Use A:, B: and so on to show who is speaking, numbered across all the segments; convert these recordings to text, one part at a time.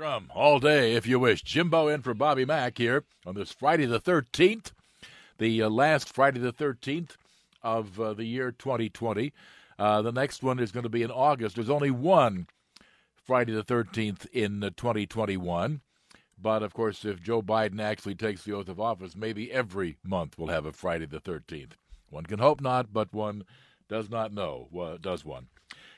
A: Drum all day if you wish. Jimbo in for Bobby Mack here on this Friday the 13th, the uh, last Friday the 13th of uh, the year 2020. Uh, the next one is going to be in August. There's only one Friday the 13th in uh, 2021. But of course, if Joe Biden actually takes the oath of office, maybe every month we'll have a Friday the 13th. One can hope not, but one does not know, does one?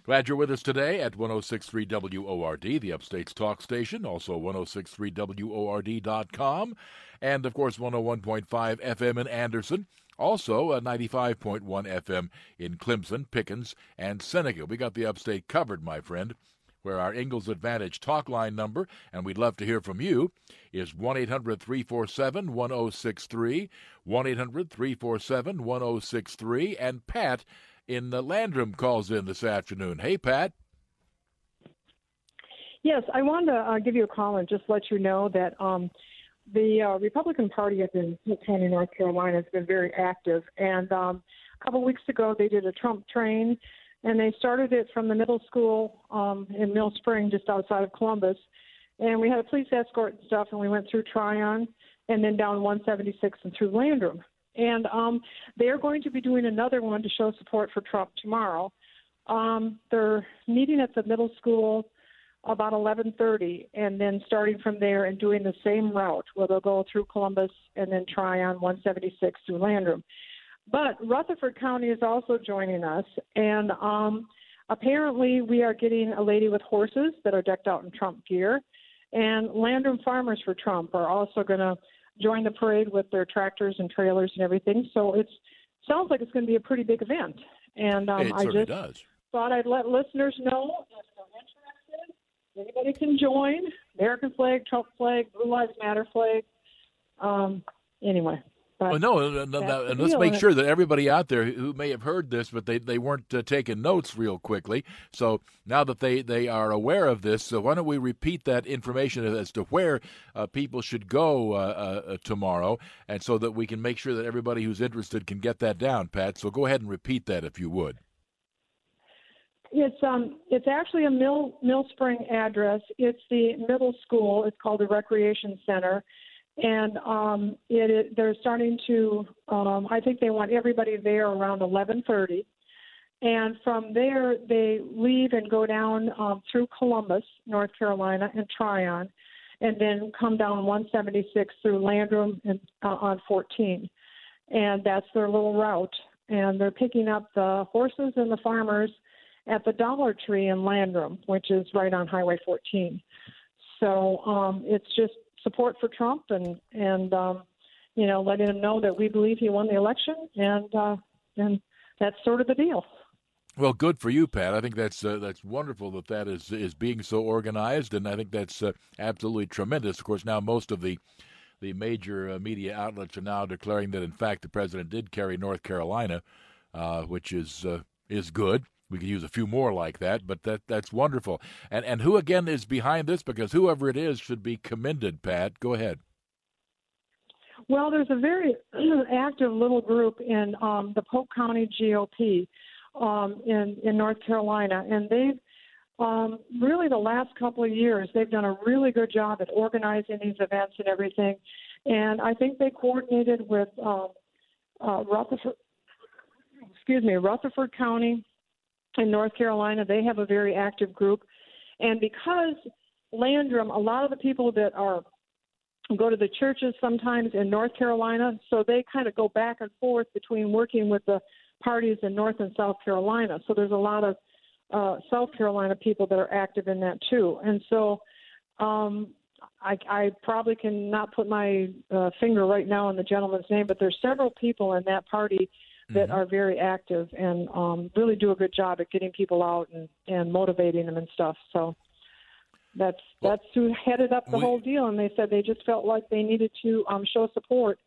A: Glad you're with us today at 1063 WORD, the Upstate's talk station, also 1063WORD.com, and of course 101.5 FM in Anderson, also a 95.1 FM in Clemson, Pickens, and Seneca. We got the Upstate covered, my friend where our Ingles Advantage talk line number, and we'd love to hear from you, is 1 800 347 1063. 1 800 347 1063. And Pat in the Landrum calls in this afternoon. Hey, Pat.
B: Yes, I wanted to uh, give you a call and just let you know that um, the uh, Republican Party up in County, North Carolina, has been very active. And um, a couple weeks ago, they did a Trump train and they started it from the middle school um, in Mill Spring, just outside of Columbus. And we had a police escort and stuff, and we went through Tryon and then down 176 and through Landrum. And um, they're going to be doing another one to show support for Trump tomorrow. Um, they're meeting at the middle school about 11:30, and then starting from there and doing the same route, where they'll go through Columbus and then Tryon 176 through Landrum. But Rutherford County is also joining us, and um, apparently we are getting a lady with horses that are decked out in Trump gear, and Landrum Farmers for Trump are also going to join the parade with their tractors and trailers and everything. So it sounds like it's going to be a pretty big event, and um,
A: it
B: I just
A: does.
B: thought I'd let listeners know if they're interested. Anybody can join. American flag, Trump flag, Blue Lives Matter flag. Um, anyway.
A: Well, no, no, no and let's make sure that everybody out there who may have heard this, but they, they weren't uh, taking notes real quickly. So now that they, they are aware of this, so why don't we repeat that information as to where uh, people should go uh, uh, tomorrow, and so that we can make sure that everybody who's interested can get that down, Pat. So go ahead and repeat that if you would.
B: It's um it's actually a Mill Mill Spring address. It's the middle school. It's called the Recreation Center and um, it, it, they're starting to. Um, I think they want everybody there around 11:30, and from there they leave and go down um, through Columbus, North Carolina, and Tryon, and then come down 176 through Landrum and uh, on 14, and that's their little route. And they're picking up the horses and the farmers at the Dollar Tree in Landrum, which is right on Highway 14. So um, it's just support for Trump and and um, you know letting him know that we believe he won the election and uh, and that's sort of the deal.
A: Well, good for you, Pat. I think that's uh, that's wonderful that that is is being so organized, and I think that's uh, absolutely tremendous. Of course, now most of the the major uh, media outlets are now declaring that, in fact, the president did carry North Carolina, uh, which is uh, is good. We could use a few more like that, but that that's wonderful. And and who again is behind this? Because whoever it is should be commended. Pat, go ahead.
B: Well, there's a very active little group in um, the Polk County GOP um, in in North Carolina, and they've um, really the last couple of years they've done a really good job at organizing these events and everything. And I think they coordinated with um, uh, Rutherford, excuse me, Rutherford County in North Carolina. They have a very active group. And because Landrum, a lot of the people that are go to the churches sometimes in North Carolina, so they kind of go back and forth between working with the parties in North and South Carolina. So there's a lot of uh, South Carolina people that are active in that too. And so um, I, I probably cannot put my uh, finger right now on the gentleman's name, but there's several people in that party that mm-hmm. are very active and um, really do a good job at getting people out and, and motivating them and stuff. So that's well, that's who headed up the we, whole deal, and they said they just felt like they needed to um, show support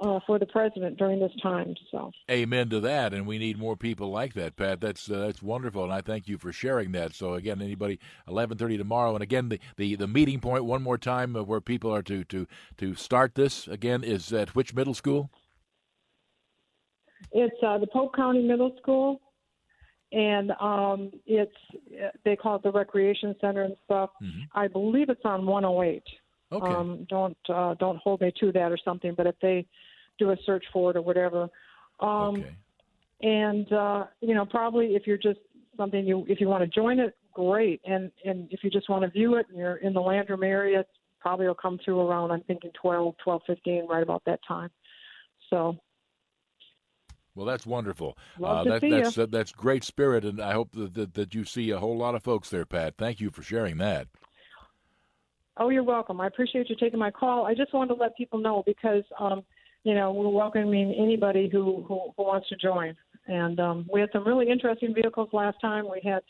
B: uh, for the president during this time. So,
A: amen to that, and we need more people like that, Pat. That's uh, that's wonderful, and I thank you for sharing that. So, again, anybody, eleven thirty tomorrow, and again, the, the, the meeting point one more time where people are to to to start this again is at which middle school?
B: It's uh, the Polk County Middle School, and um, it's they call it the Recreation Center and stuff. Mm-hmm. I believe it's on 108.
A: Okay.
B: Um, don't uh, don't hold me to that or something, but if they do a search for it or whatever. Um,
A: okay.
B: And uh, you know, probably if you're just something you if you want to join it, great. And and if you just want to view it and you're in the Landrum area, probably will come through around I'm thinking 12, 12, 15, right about that time. So.
A: Well, that's wonderful.
B: Uh,
A: that, that's. Uh, that's great spirit, and I hope that, that that you see a whole lot of folks there, Pat. Thank you for sharing that.
B: Oh, you're welcome. I appreciate you taking my call. I just wanted to let people know because, um, you know, we're welcoming anybody who, who, who wants to join. And um, we had some really interesting vehicles last time. We had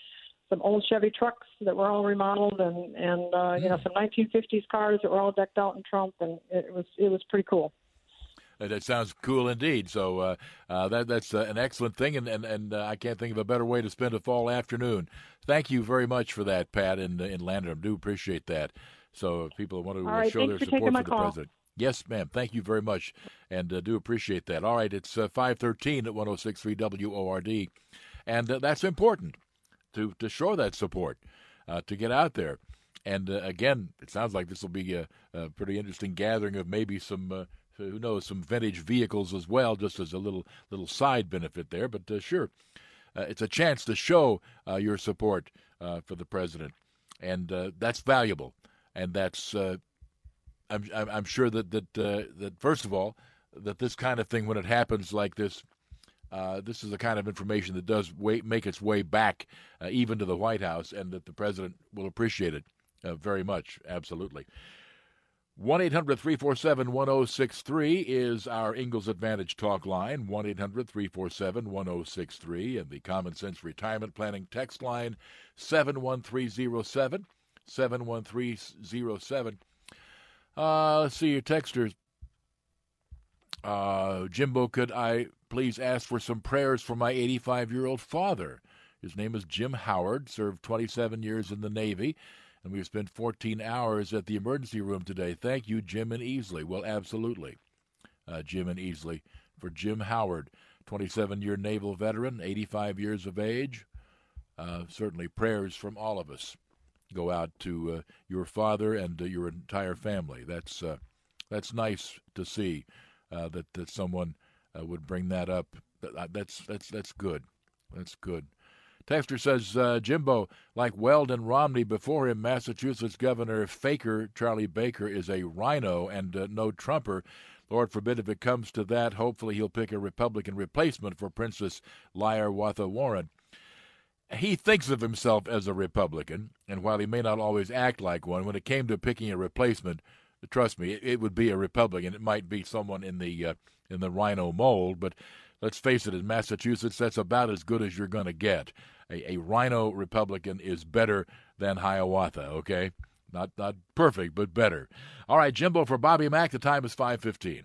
B: some old Chevy trucks that were all remodeled, and and uh, you know mm. some 1950s cars that were all decked out in Trump, and it was it was pretty cool.
A: That sounds cool indeed. So uh, uh, that that's uh, an excellent thing, and and, and uh, I can't think of a better way to spend a fall afternoon. Thank you very much for that, Pat, and in, in Landrum. Do appreciate that. So if people want to
B: right,
A: show their support
B: for
A: the
B: call.
A: president. Yes, ma'am. Thank you very much, and uh, do appreciate that. All right, it's uh, five thirteen at one zero six three WORD, and uh, that's important to to show that support, uh, to get out there. And uh, again, it sounds like this will be a, a, pretty interesting gathering of maybe some uh, who knows some vintage vehicles as well, just as a little little side benefit there. But sure, it's a chance to show your support for the president, and that's valuable and that's uh, I'm, I'm sure that that uh, that first of all that this kind of thing when it happens like this. Uh, this is the kind of information that does way, make its way back uh, even to the White House, and that the president will appreciate it uh, very much. Absolutely. 1 800 347 1063 is our Ingles Advantage talk line. 1 800 347 1063. And the Common Sense Retirement Planning text line 71307. 71307. Uh, let's see your texters. Uh, Jimbo, could I please ask for some prayers for my 85 year old father? His name is Jim Howard, served 27 years in the Navy, and we've spent 14 hours at the emergency room today. Thank you, Jim and Easley. Well, absolutely, uh, Jim and Easley. For Jim Howard, 27 year naval veteran, 85 years of age. Uh, certainly prayers from all of us go out to uh, your father and uh, your entire family. That's uh, that's nice to see uh, that that someone would bring that up. That's that's that's good. That's good. Texter says uh, Jimbo, like Weld and Romney before him, Massachusetts Governor Faker Charlie Baker is a RINO and uh, no Trumper. Lord forbid if it comes to that. Hopefully he'll pick a Republican replacement for Princess Liar-Watha Warren he thinks of himself as a Republican, and while he may not always act like one, when it came to picking a replacement, trust me, it, it would be a Republican. It might be someone in the uh, in the RINO mold, but let's face it, in Massachusetts, that's about as good as you're going to get. A, a RINO Republican is better than Hiawatha. Okay, not not perfect, but better. All right, Jimbo for Bobby Mack. The time is five fifteen.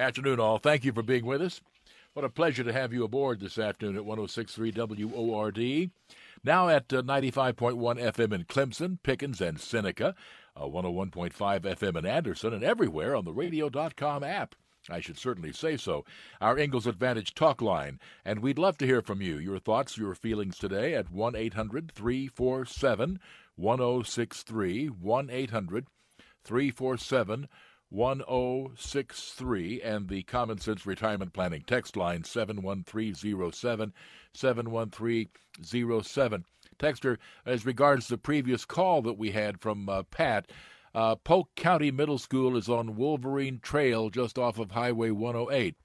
A: Afternoon, all. Thank you for being with us. What a pleasure to have you aboard this afternoon at 1063 WORD. Now at uh, 95.1 FM in Clemson, Pickens, and Seneca, uh, 101.5 FM in Anderson, and everywhere on the radio.com app. I should certainly say so. Our Ingles Advantage talk line, and we'd love to hear from you. Your thoughts, your feelings today at 1 800 347 1063. 1 800 347 1063 and the Common Sense Retirement Planning text line 71307 71307. Texter, as regards the previous call that we had from uh, Pat, uh, Polk County Middle School is on Wolverine Trail just off of Highway 108.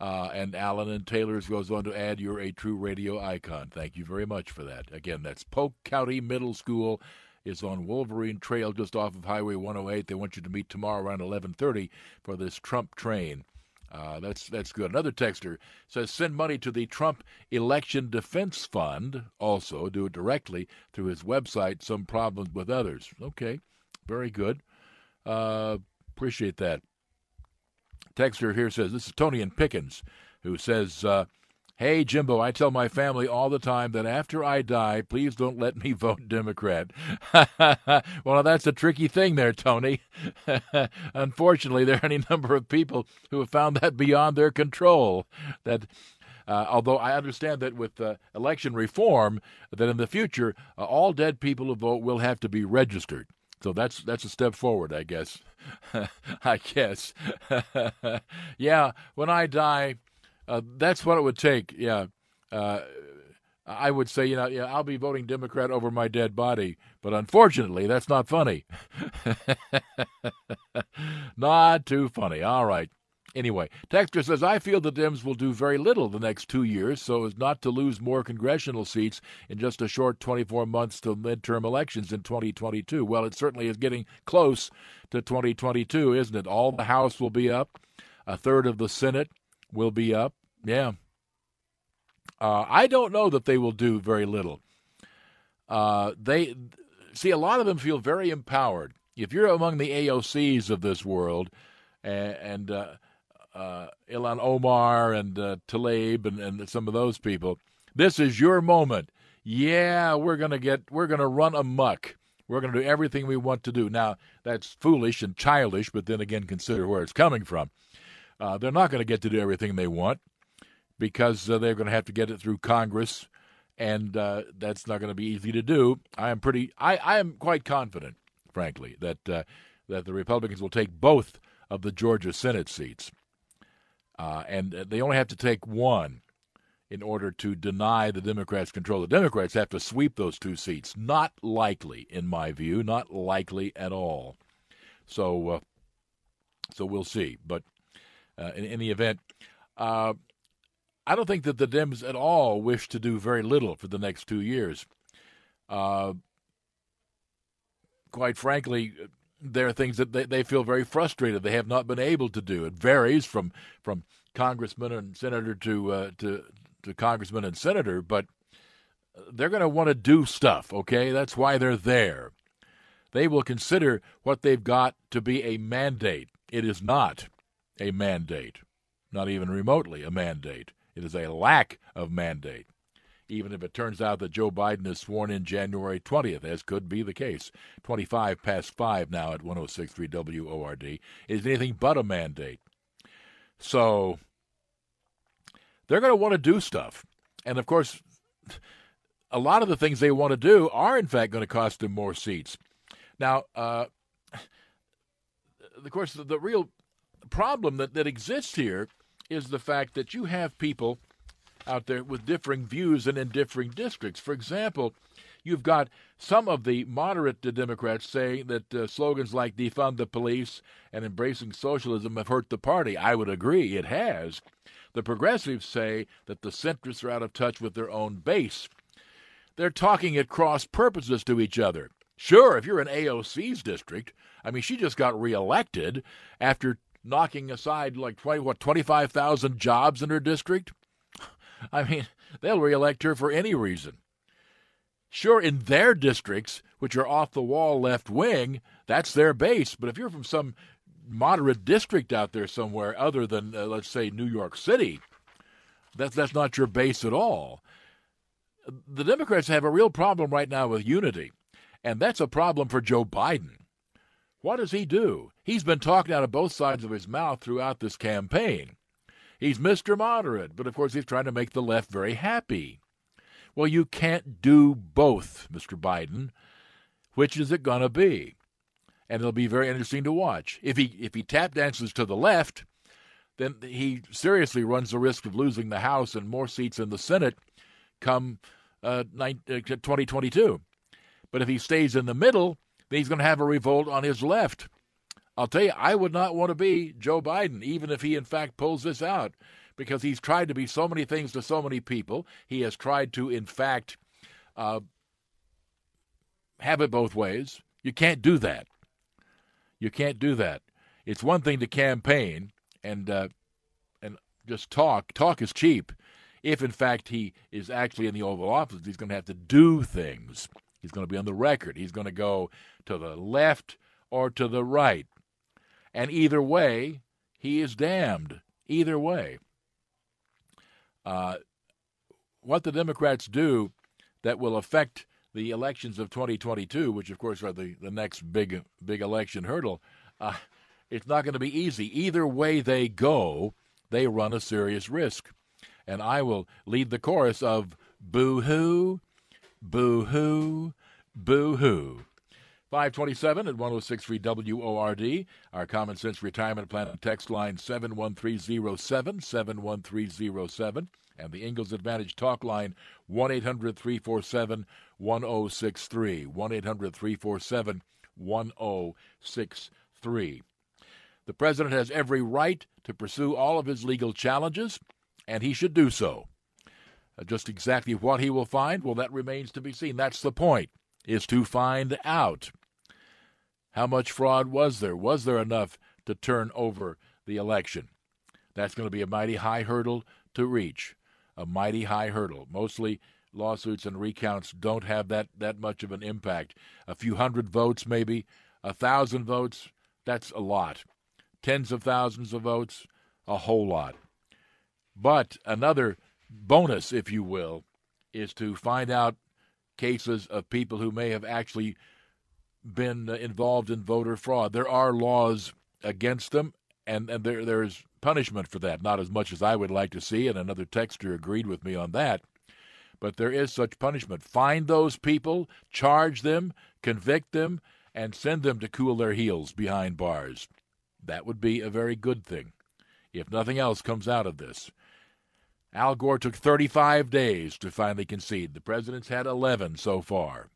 A: Uh, and Allen and Taylor's goes on to add, You're a true radio icon. Thank you very much for that. Again, that's Polk County Middle School is on Wolverine Trail just off of Highway 108. They want you to meet tomorrow around 11:30 for this Trump train. Uh, that's that's good. Another texter says send money to the Trump Election Defense Fund. Also, do it directly through his website. Some problems with others. Okay, very good. Uh, appreciate that. Texter here says this is Tony and Pickens, who says. Uh, Hey, Jimbo, I tell my family all the time that after I die, please don't let me vote Democrat. well, that's a tricky thing there, Tony. Unfortunately, there are any number of people who have found that beyond their control. That uh, although I understand that with uh, election reform, that in the future uh, all dead people who vote will have to be registered. So that's that's a step forward, I guess. I guess. yeah, when I die, uh, that's what it would take. Yeah. Uh, I would say, you know, yeah, I'll be voting Democrat over my dead body, but unfortunately, that's not funny. not too funny. All right. Anyway, Texter says, I feel the Dems will do very little the next two years so as not to lose more congressional seats in just a short 24 months to midterm elections in 2022. Well, it certainly is getting close to 2022, isn't it? All the House will be up, a third of the Senate will be up. Yeah. Uh, I don't know that they will do very little. Uh, they see a lot of them feel very empowered. If you're among the AOCs of this world, and, and uh, uh, Ilhan Omar and uh, Tlaib and, and some of those people, this is your moment. Yeah, we're gonna get, we're gonna run amuck. We're going to do everything we want to do. Now, that's foolish and childish, but then again, consider where it's coming from. Uh, they're not going to get to do everything they want because uh, they're going to have to get it through Congress, and uh, that's not going to be easy to do. I am pretty. I, I am quite confident, frankly, that uh, that the Republicans will take both of the Georgia Senate seats, uh, and they only have to take one in order to deny the Democrats control. The Democrats have to sweep those two seats. Not likely, in my view, not likely at all. So, uh, so we'll see. But uh, in any event. Uh, I don't think that the Dems at all wish to do very little for the next two years. Uh, quite frankly, there are things that they, they feel very frustrated they have not been able to do. It varies from from congressman and senator to uh, to to congressman and senator, but they're going to want to do stuff. Okay, that's why they're there. They will consider what they've got to be a mandate. It is not a mandate, not even remotely a mandate. It is a lack of mandate, even if it turns out that Joe Biden is sworn in January 20th, as could be the case. 25 past 5 now at 1063 WORD is anything but a mandate. So they're going to want to do stuff. And of course, a lot of the things they want to do are, in fact, going to cost them more seats. Now, uh, of course, the, the real problem that, that exists here is the fact that you have people out there with differing views and in differing districts. For example, You've got some of the moderate Democrats saying that uh, slogans like defund the police and embracing socialism have hurt the party. I would agree, it has. The progressives say that the centrists are out of touch with their own base. They're talking at cross purposes to each other. Sure, if you're in AOC's district, I mean, she just got reelected after knocking aside like 20, what, 25,000 jobs in her district? I mean, they'll reelect her for any reason. Sure, in their districts, which are off the wall left wing, that's their base. But if you're from some moderate district out there somewhere other than, uh, let's say, New York City, that's, that's not your base at all. The Democrats have a real problem right now with unity, and that's a problem for Joe Biden. What does he do? He's been talking out of both sides of his mouth throughout this campaign. He's Mr. Moderate, but of course he's trying to make the left very happy. Well, you can't do both, Mr. Biden. Which is it going to be? And it'll be very interesting to watch. If he if he tap dances to the left, then he seriously runs the risk of losing the House and more seats in the Senate come uh, 2022. Uh, but if he stays in the middle, he's going to have a revolt on his left. I'll tell you, I would not want to be Joe Biden, even if he in fact pulls this out, because he's tried to be so many things to so many people. He has tried to, in fact, uh, have it both ways. You can't do that. You can't do that. It's one thing to campaign and uh, and just talk. Talk is cheap. If in fact he is actually in the Oval Office, he's going to have to do things. He's going to be on the record. He's going to go to the left or to the right. And either way, he is damned. Either way. Uh, what the Democrats do that will affect the elections of 2022, which of course are the, the next big big election hurdle, uh, it's not going to be easy. Either way they go, they run a serious risk. And I will lead the chorus of boo hoo, Boo hoo, boo hoo. 527 at 1063 WORD. Our Common Sense Retirement Plan text line 71307, 71307. And the Ingles Advantage talk line 1 800 347 1063. 1 800 347 1063. The President has every right to pursue all of his legal challenges, and he should do so. Uh, just exactly what he will find, well, that remains to be seen. That's the point, is to find out. How much fraud was there? Was there enough to turn over the election? That's going to be a mighty high hurdle to reach. A mighty high hurdle. Mostly lawsuits and recounts don't have that, that much of an impact. A few hundred votes, maybe, a thousand votes, that's a lot. Tens of thousands of votes, a whole lot. But another bonus, if you will, is to find out cases of people who may have actually been uh, involved in voter fraud. There are laws against them, and, and there there's punishment for that. Not as much as I would like to see, and another texter agreed with me on that. But there is such punishment. Find those people, charge them, convict them, and send them to cool their heels behind bars. That would be a very good thing, if nothing else comes out of this. Al Gore took 35 days to finally concede. The president's had 11 so far.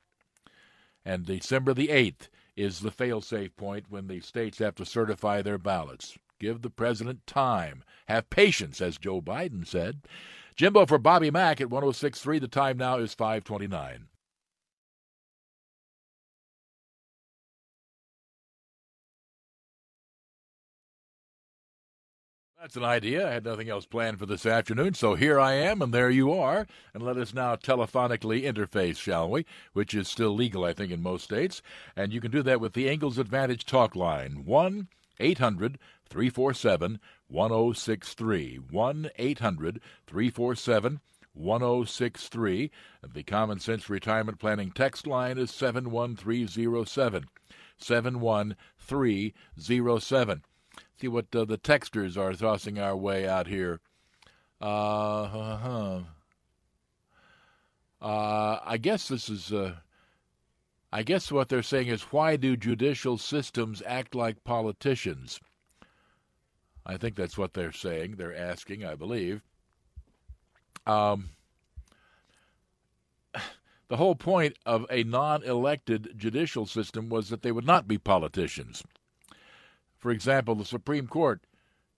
A: And December the 8th is the fail-safe point when the states have to certify their ballots. Give the president time. Have patience, as Joe Biden said. Jimbo for Bobby Mack at 106.3. The time now is 529. That's an idea. I had nothing else planned for this afternoon, so here I am, and there you are. And let us now telephonically interface, shall we? Which is still legal, I think, in most states. And you can do that with the Ingles Advantage talk line 1 800 347 1063. 1 800 347 1063. The Common Sense Retirement Planning text line is 71307. 71307 see what uh, the texters are tossing our way out here. Uh, uh-huh. uh, I guess this is. Uh, I guess what they're saying is why do judicial systems act like politicians? I think that's what they're saying. They're asking, I believe. Um, the whole point of a non elected judicial system was that they would not be politicians. For example, the Supreme Court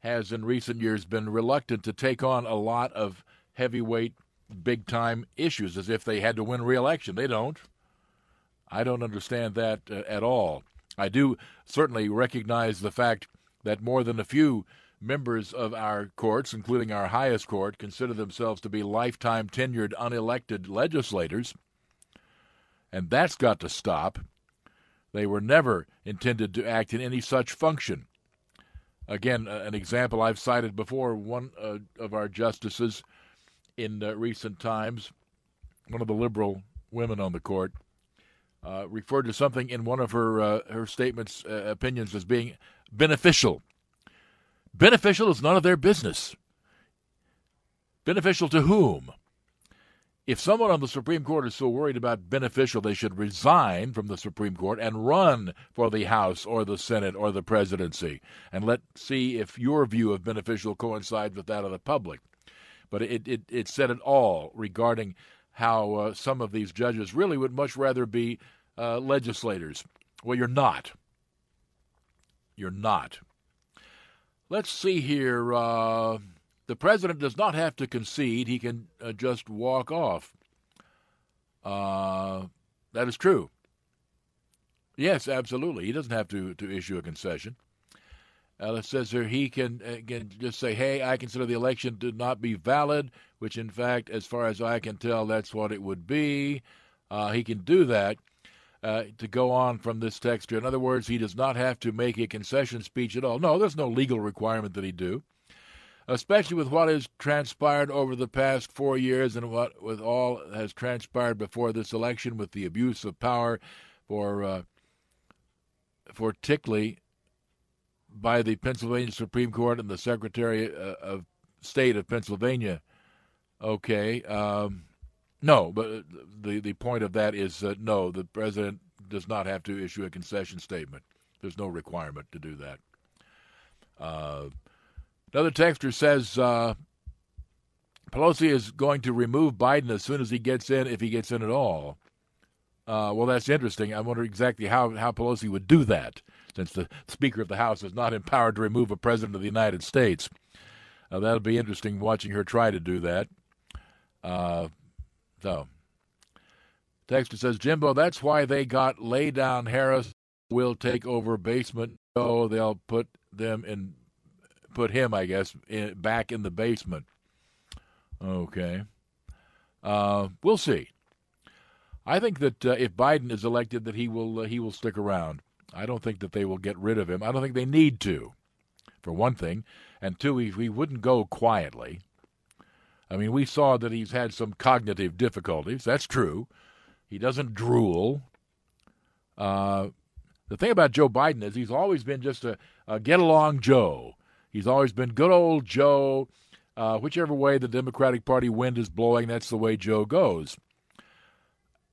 A: has in recent years been reluctant to take on a lot of heavyweight, big time issues as if they had to win re election. They don't. I don't understand that uh, at all. I do certainly recognize the fact that more than a few members of our courts, including our highest court, consider themselves to be lifetime tenured unelected legislators. And that's got to stop. They were never intended to act in any such function. Again, an example I've cited before one uh, of our justices in uh, recent times, one of the liberal women on the court, uh, referred to something in one of her uh, her statements, uh, opinions as being beneficial. Beneficial is none of their business. Beneficial to whom? If someone on the Supreme Court is so worried about beneficial, they should resign from the Supreme Court and run for the House or the Senate or the presidency, and let's see if your view of beneficial coincides with that of the public. But it it, it said it all regarding how uh, some of these judges really would much rather be uh, legislators. Well, you're not. You're not. Let's see here. Uh, the president does not have to concede, he can uh, just walk off. Uh, that is true. Yes, absolutely. He doesn't have to, to issue a concession. It says here he can, can just say, hey, I consider the election to not be valid, which, in fact, as far as I can tell, that's what it would be. Uh, he can do that uh, to go on from this text. In other words, he does not have to make a concession speech at all. No, there's no legal requirement that he do, especially with what has transpired over the past four years and what with all has transpired before this election with the abuse of power for uh, for Tickley by the Pennsylvania Supreme Court and the Secretary uh, of State of Pennsylvania. Okay. Um, no, but uh, the, the point of that is uh, no, the president does not have to issue a concession statement. There's no requirement to do that. Uh, another texter says uh, Pelosi is going to remove Biden as soon as he gets in, if he gets in at all. Uh, well, that's interesting. I wonder exactly how, how Pelosi would do that since the Speaker of the House is not empowered to remove a President of the United States. Uh, that'll be interesting watching her try to do that. Uh, so, Texter says, Jimbo, that's why they got lay down Harris will take over basement. Oh, they'll put them in, put him, I guess, in, back in the basement. Okay. Uh, we'll see. I think that uh, if Biden is elected, that he will uh, he will stick around. I don't think that they will get rid of him. I don't think they need to, for one thing. And two, he, he wouldn't go quietly. I mean, we saw that he's had some cognitive difficulties. That's true. He doesn't drool. Uh, the thing about Joe Biden is he's always been just a, a get along Joe. He's always been good old Joe. Uh, whichever way the Democratic Party wind is blowing, that's the way Joe goes.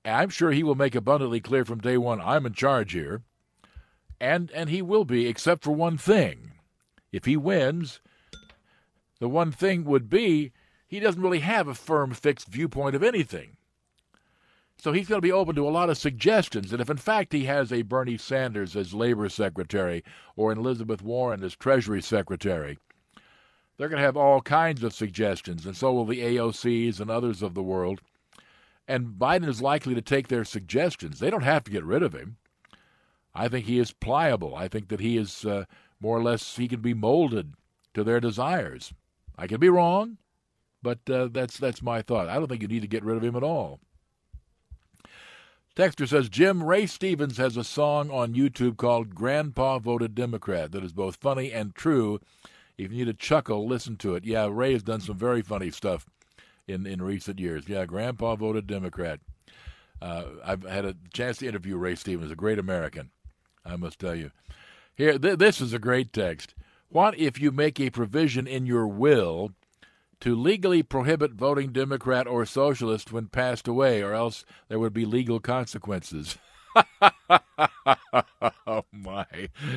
A: I'm sure he will make abundantly clear from day one I'm in charge here and and he will be, except for one thing. If he wins, the one thing would be he doesn't really have a firm, fixed viewpoint of anything. So he's going to be open to a lot of suggestions. And if in fact he has a Bernie Sanders as labor secretary or an Elizabeth Warren as Treasury secretary, they're going to have all kinds of suggestions, and so will the AOCs and others of the world. And Biden is likely to take their suggestions. They don't have to get rid of him. I think he is pliable. I think that he is uh, more or less he can be molded to their desires. I could be wrong, but uh, that's that's my thought. I don't think you need to get rid of him at all. Texter says Jim Ray Stevens has a song on YouTube called "Grandpa Voted Democrat" that is both funny and true. If you need a chuckle, listen to it. Yeah, Ray has done some very funny stuff in in recent years. Yeah, Grandpa voted Democrat. Uh, I've had a chance to interview Ray Stevens, a great American. I must tell you. Here, th- this is a great text. What if you make a provision in your will to legally prohibit voting Democrat or Socialist when passed away, or else there would be legal consequences? oh my.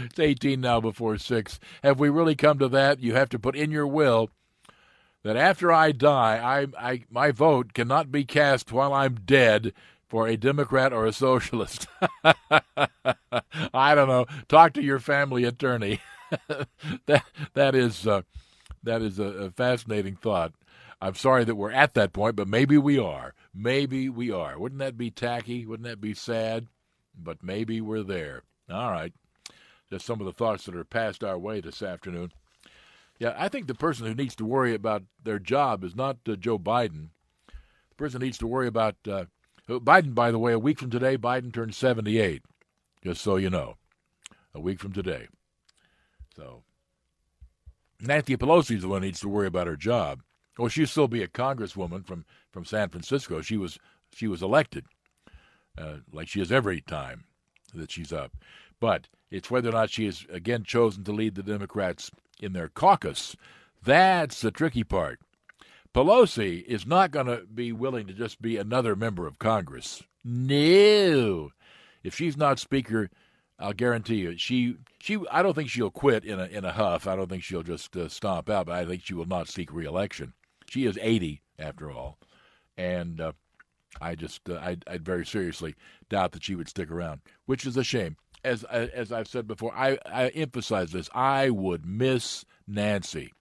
A: It's 18 now before 6. Have we really come to that? You have to put in your will that after I die, I, I, my vote cannot be cast while I'm dead for a Democrat or a socialist? I don't know. Talk to your family attorney. that that is uh, that is a, a fascinating thought. I'm sorry that we're at that point, but maybe we are. Maybe we are. Wouldn't that be tacky? Wouldn't that be sad? But maybe we're there. All right. Just some of the thoughts that are passed our way this afternoon. Yeah, I think the person who needs to worry about their job is not uh, Joe Biden. The person needs to worry about uh, Biden, by the way, a week from today, Biden turns 78, just so you know. A week from today. So, Nancy Pelosi is the one who needs to worry about her job. Well, she'll still be a congresswoman from, from San Francisco. She was she was elected, uh, like she is every time that she's up. But it's whether or not she is again chosen to lead the Democrats in their caucus. That's the tricky part. Pelosi is not going to be willing to just be another member of Congress. No. If she's not Speaker, I'll guarantee you she she I don't think she'll quit in a in a huff. I don't think she'll just uh, stomp out, but I think she will not seek reelection. She is 80 after all, and uh, I just uh, I I very seriously doubt that she would stick around, which is a shame. As as I've said before, I I emphasize this. I would miss Nancy,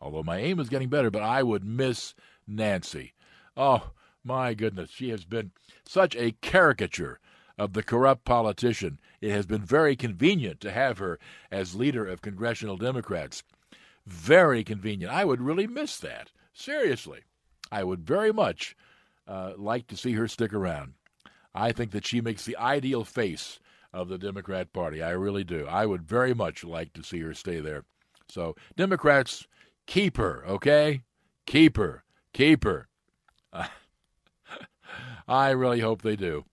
A: although my aim is getting better, but I would miss Nancy. Oh my goodness, she has been such a caricature of the corrupt politician. It has been very convenient to have her as leader of congressional Democrats. Very convenient. I would really miss that. Seriously. I would very much uh, like to see her stick around. I think that she makes the ideal face of the Democrat Party. I really do. I would very much like to see her stay there. So, Democrats, keep her, okay? Keep her. Keep her. I really hope they do.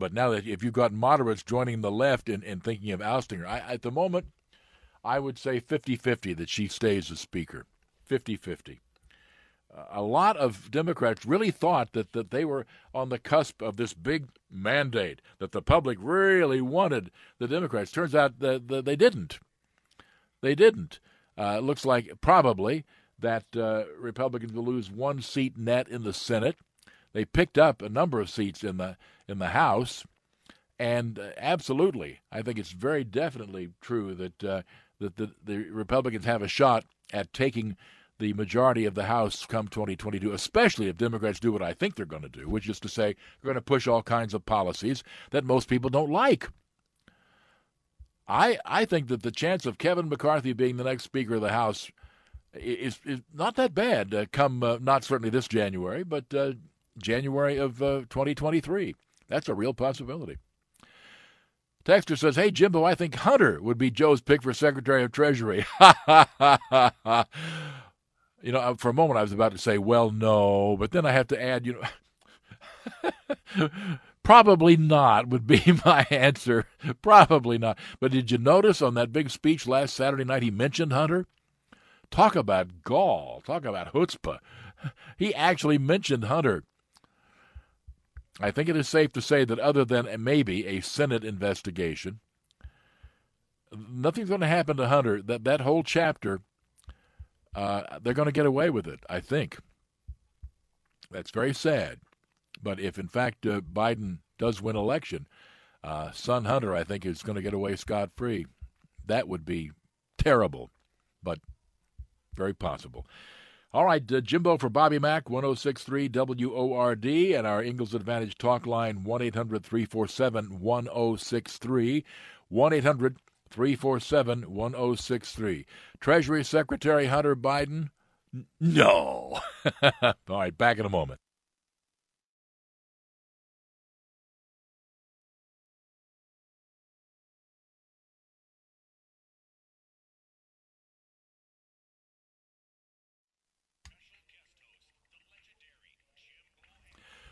A: But now that if you've got moderates joining the left and, in thinking of ousting her, I, at the moment, I would say 50 50 that she stays as Speaker. 50 50. a lot of Democrats really thought that, that they were on the cusp of this big mandate, that the public really wanted the Democrats. Turns out that, that they didn't. They didn't. Uh, it looks like probably that uh, Republicans will lose one seat net in the Senate. They picked up a number of seats in the in the House, and uh, absolutely, I think it's very definitely true that uh, that the, the Republicans have a shot at taking the majority of the House come 2022, especially if Democrats do what I think they're going to do, which is to say they're going to push all kinds of policies that most people don't like. I I think that the chance of Kevin McCarthy being the next Speaker of the House is is not that bad. Uh, come uh, not certainly this January, but uh, January of uh, 2023. That's a real possibility. Texter says, "Hey Jimbo, I think Hunter would be Joe's pick for Secretary of Treasury." Ha ha You know, for a moment I was about to say, "Well, no," but then I have to add, you know, probably not would be my answer. Probably not. But did you notice on that big speech last Saturday night he mentioned Hunter? Talk about gall. Talk about chutzpah. He actually mentioned Hunter. I think it is safe to say that other than maybe a Senate investigation, nothing's going to happen to Hunter. That that whole chapter, uh, they're going to get away with it. I think. That's very sad. But if in fact uh, Biden does win election, uh, son Hunter, I think, is going to get away scot free. That would be terrible, but very possible. All right, uh, Jimbo for Bobby Mack, 1063 WORD, and our Ingles Advantage talk line, 1 800 347 1063. 1 800 347 1063. Treasury Secretary Hunter Biden? No. All right, back in a moment.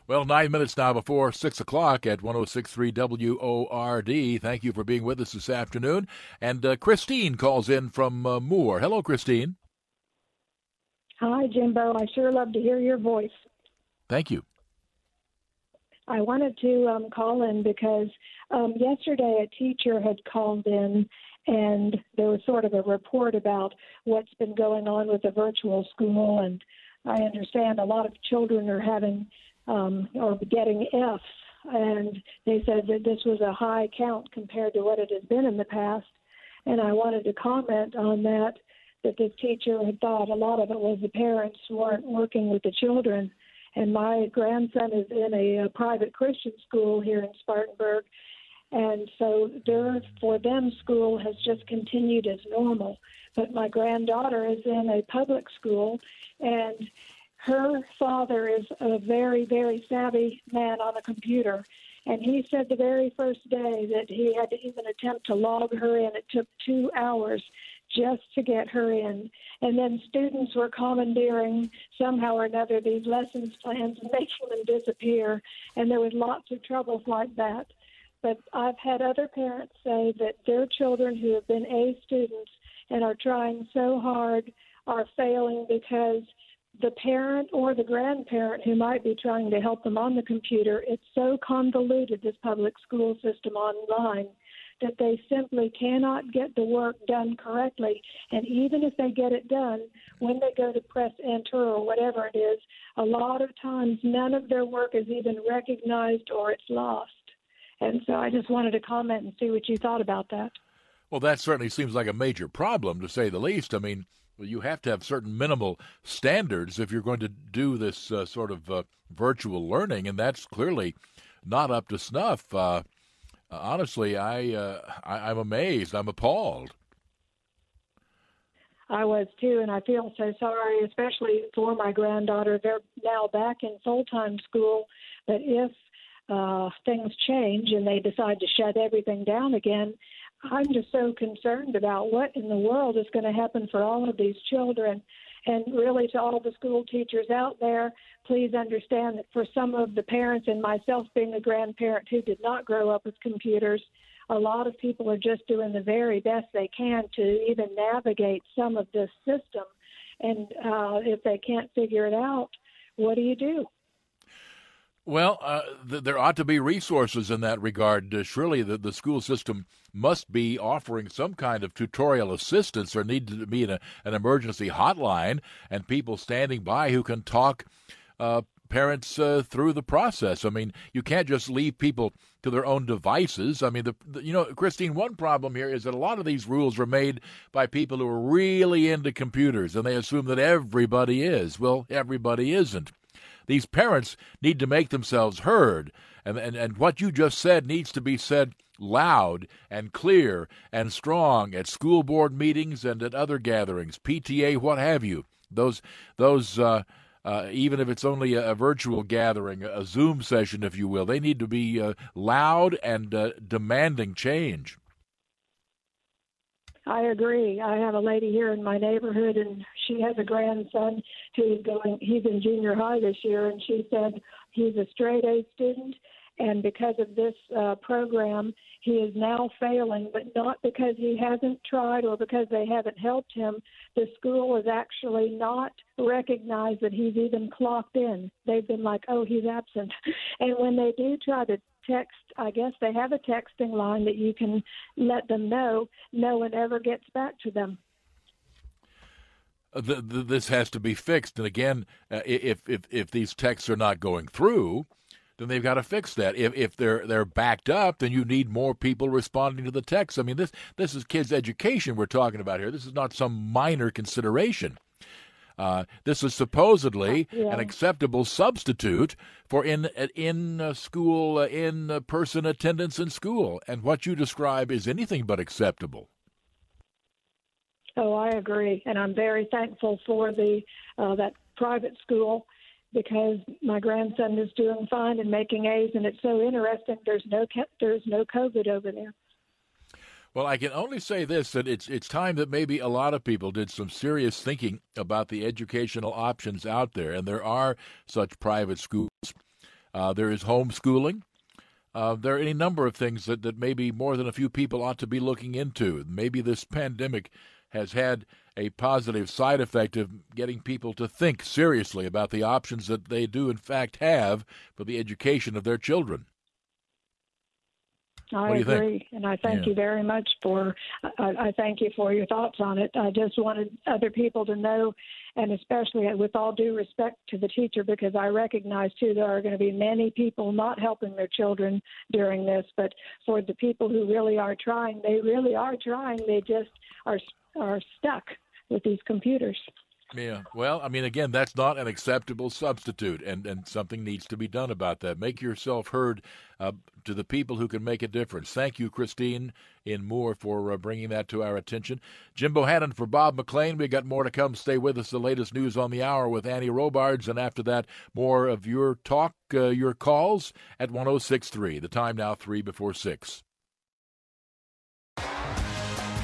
A: Well, nine minutes now before 6 o'clock at 1063 WORD. Thank you for being with us this afternoon. And uh, Christine calls in from uh, Moore. Hello, Christine.
C: Hi, Jimbo. I sure love to hear your voice.
A: Thank you.
C: I wanted to um, call in because um, yesterday a teacher had called in and there was sort of a report about what's been going on with the virtual school. And I understand a lot of children are having um, or getting F's. And they said that this was a high count compared to what it has been in the past. And I wanted to comment on that, that the teacher had thought a lot of it was the parents weren't working with the children. And my grandson is in a, a private Christian school here in Spartanburg. And so their, for them, school has just continued as normal. But my granddaughter is in a public school, and her father is a very, very savvy man on a computer. And he said the very first day that he had to even attempt to log her in, it took two hours just to get her in. And then students were commandeering somehow or another these lessons plans and making them disappear. And there was lots of troubles like that. But I've had other parents say that their children who have been A students and are trying so hard are failing because the parent or the grandparent who might be trying to help them on the computer, it's so convoluted, this public school system online, that they simply cannot get the work done correctly. And even if they get it done, when they go to press enter or whatever it is, a lot of times none of their work is even recognized or it's lost. And so I just wanted to comment and see what you thought about that.
A: Well, that certainly seems like a major problem, to say the least. I mean, you have to have certain minimal standards if you're going to do this uh, sort of uh, virtual learning, and that's clearly not up to snuff. Uh, honestly, I, uh, I I'm amazed. I'm appalled.
C: I was too, and I feel so sorry, especially for my granddaughter. They're now back in full time school, but if uh, things change and they decide to shut everything down again, I'm just so concerned about what in the world is going to happen for all of these children. And really, to all the school teachers out there, please understand that for some of the parents and myself being a grandparent who did not grow up with computers, a lot of people are just doing the very best they can to even navigate some of this system. And uh, if they can't figure it out, what do you do?
A: Well, uh, th- there ought to be resources in that regard. Uh, surely the, the school system must be offering some kind of tutorial assistance. There need to be an, an emergency hotline and people standing by who can talk uh, parents uh, through the process. I mean, you can't just leave people to their own devices. I mean, the, the, you know, Christine, one problem here is that a lot of these rules were made by people who are really into computers and they assume that everybody is. Well, everybody isn't. These parents need to make themselves heard, and, and, and what you just said needs to be said loud and clear and strong at school board meetings and at other gatherings, PTA, what have you. Those, those, uh, uh, even if it's only a, a, virtual gathering, a Zoom session, if you will, they need to be uh, loud and uh, demanding change.
C: I agree. I have a lady here in my neighborhood, and she has a grandson who's going. He's in junior high this year, and she said he's a straight A student, and because of this uh, program, he is now failing, but not because he hasn't tried or because they haven't helped him. The school has actually not recognized that he's even clocked in. They've been like, "Oh, he's absent," and when they do try to text, I guess they have a texting line that you can let them know. No one ever gets back to them.
A: The, the, this has to be fixed, and again, uh, if if if these texts are not going through, then they've got to fix that. If if they're they're backed up, then you need more people responding to the text. I mean, this this is kids' education we're talking about here. This is not some minor consideration. Uh, this is supposedly uh, yeah. an acceptable substitute for in in uh, school uh, in uh, person attendance in school, and what you describe is anything but acceptable.
C: Oh, I agree, and I'm very thankful for the uh, that private school because my grandson is doing fine and making A's, and it's so interesting. There's no there's no COVID over there.
A: Well, I can only say this that it's it's time that maybe a lot of people did some serious thinking about the educational options out there, and there are such private schools. Uh, there is homeschooling. Uh, there are any number of things that, that maybe more than a few people ought to be looking into. Maybe this pandemic has had a positive side effect of getting people to think seriously about the options that they do, in fact, have for the education of their children.
C: I agree, and I thank yeah. you very much for. I, I thank you for your thoughts on it. I just wanted other people to know, and especially uh, with all due respect to the teacher, because I recognize too there are going to be many people not helping their children during this. But for the people who really are trying, they really are trying. They just are are stuck with these computers.
A: Yeah. Well, I mean, again, that's not an acceptable substitute, and, and something needs to be done about that. Make yourself heard uh, to the people who can make a difference. Thank you, Christine in Moore, for uh, bringing that to our attention. Jim Bohannon for Bob McLean. We got more to come. Stay with us. The latest news on the hour with Annie Robards, and after that, more of your talk, uh, your calls at 1063. The time now, three before six.